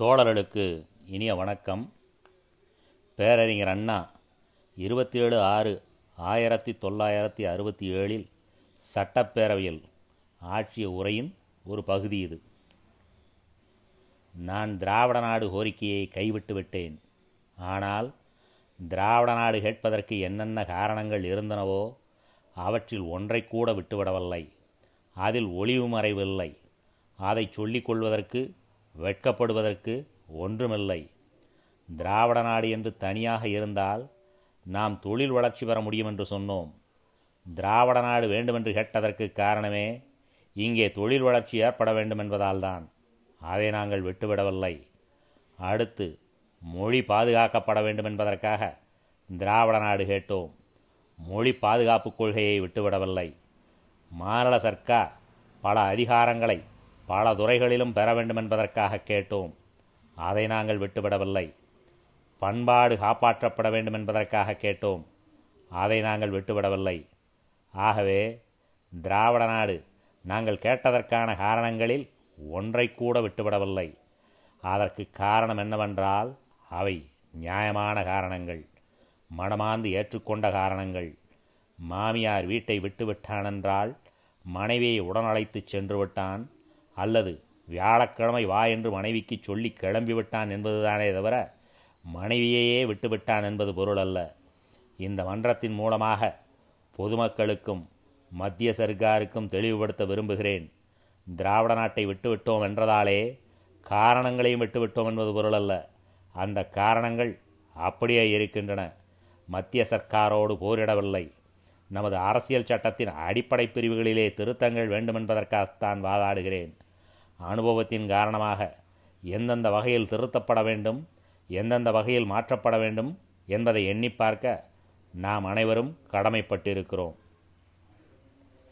தோழர்களுக்கு இனிய வணக்கம். பேரறிஞர் அண்ணா இருபத்தி ஏழு ஆறு ஆயிரத்தி தொள்ளாயிரத்தி அறுபத்தி ஏழில் சட்டப்பேரவையில் ஆற்றிய உரையின் ஒரு பகுதி இது. நான் திராவிட நாடு கோரிக்கையை கைவிட்டு விட்டேன். ஆனால் திராவிட நாடு கேட்பதற்கு என்னென்ன காரணங்கள் இருந்தனவோ அவற்றில் ஒன்றை கூட விட்டுவிடவில்லை. அதில் ஒளிவு மறைவில்லை அதை சொல்லிக் கொள்வதற்கு வெட்கப்படுவதற்கு ஒன்றுமில்லை. திராவிட நாடு என்று தனியாக இருந்தால் நாம் தொழில் வளர்ச்சி பெற முடியும் என்று சொன்னோம். திராவிட நாடு வேண்டுமென்று கேட்டதற்கு காரணமே இங்கே தொழில் வளர்ச்சி ஏற்பட வேண்டும் என்பதால்தான் அதை நாங்கள் விட்டுவிடவில்லை. அடுத்து மொழி பாதுகாக்கப்பட வேண்டும் என்பதற்காக திராவிட நாடு கேட்டோம். மொழி பாதுகாப்பு கொள்கையை விட்டுவிடவில்லை. மாநில சர்க்கார் பல அதிகாரங்களை பல துறைகளிலும் பெற வேண்டும் என்பதற்காக கேட்டோம். அதை நாங்கள் விட்டுவிடவில்லை. பண்பாடு காப்பாற்றப்பட வேண்டும் என்பதற்காக கேட்டோம். அதை நாங்கள் விட்டுவிடவில்லை. ஆகவே திராவிட நாடு நாங்கள் கேட்டதற்கான காரணங்களில் ஒன்றை கூட விட்டுவிடவில்லை. அதற்கு காரணம் என்னவென்றால் அவை நியாயமான காரணங்கள். மனமாந்து ஏற்றுக்கொண்ட காரணங்கள். மாமியார் வீட்டை விட்டுவிட்டானென்றால் மனைவியை உடனழைத்துச் சென்று விட்டான் அல்லது வியாழக்கிழமை வா என்று மனைவிக்கு சொல்லி கிளம்பிவிட்டான் என்பதுதானே தவிர மனைவியையே விட்டுவிட்டான் என்பது பொருள் அல்ல இந்த மன்றத்தின் மூலமாக பொதுமக்களுக்கும் மத்திய சர்க்காருக்கும் தெளிவுபடுத்த விரும்புகிறேன். திராவிட நாட்டை விட்டுவிட்டோம் என்றதாலே காரணங்களையும் விட்டுவிட்டோம் என்பது பொருள் அல்ல அந்த காரணங்கள் அப்படியே இருக்கின்றன. மத்திய சர்க்காரோடு போரிடவில்லை. நமது அரசியல் சட்டத்தின் அடிப்படை பிரிவுகளிலே திருத்தங்கள் வேண்டுமென்பதற்காகத்தான் வாதாடுகிறேன். அனுபவத்தின் காரணமாக எந்தெந்த வகையில் திருத்தப்பட வேண்டும் எந்தெந்த வகையில் மாற்றப்பட வேண்டும் என்பதை எண்ணி பார்க்க நாம் அனைவரும் கடமைப்பட்டிருக்கிறோம்.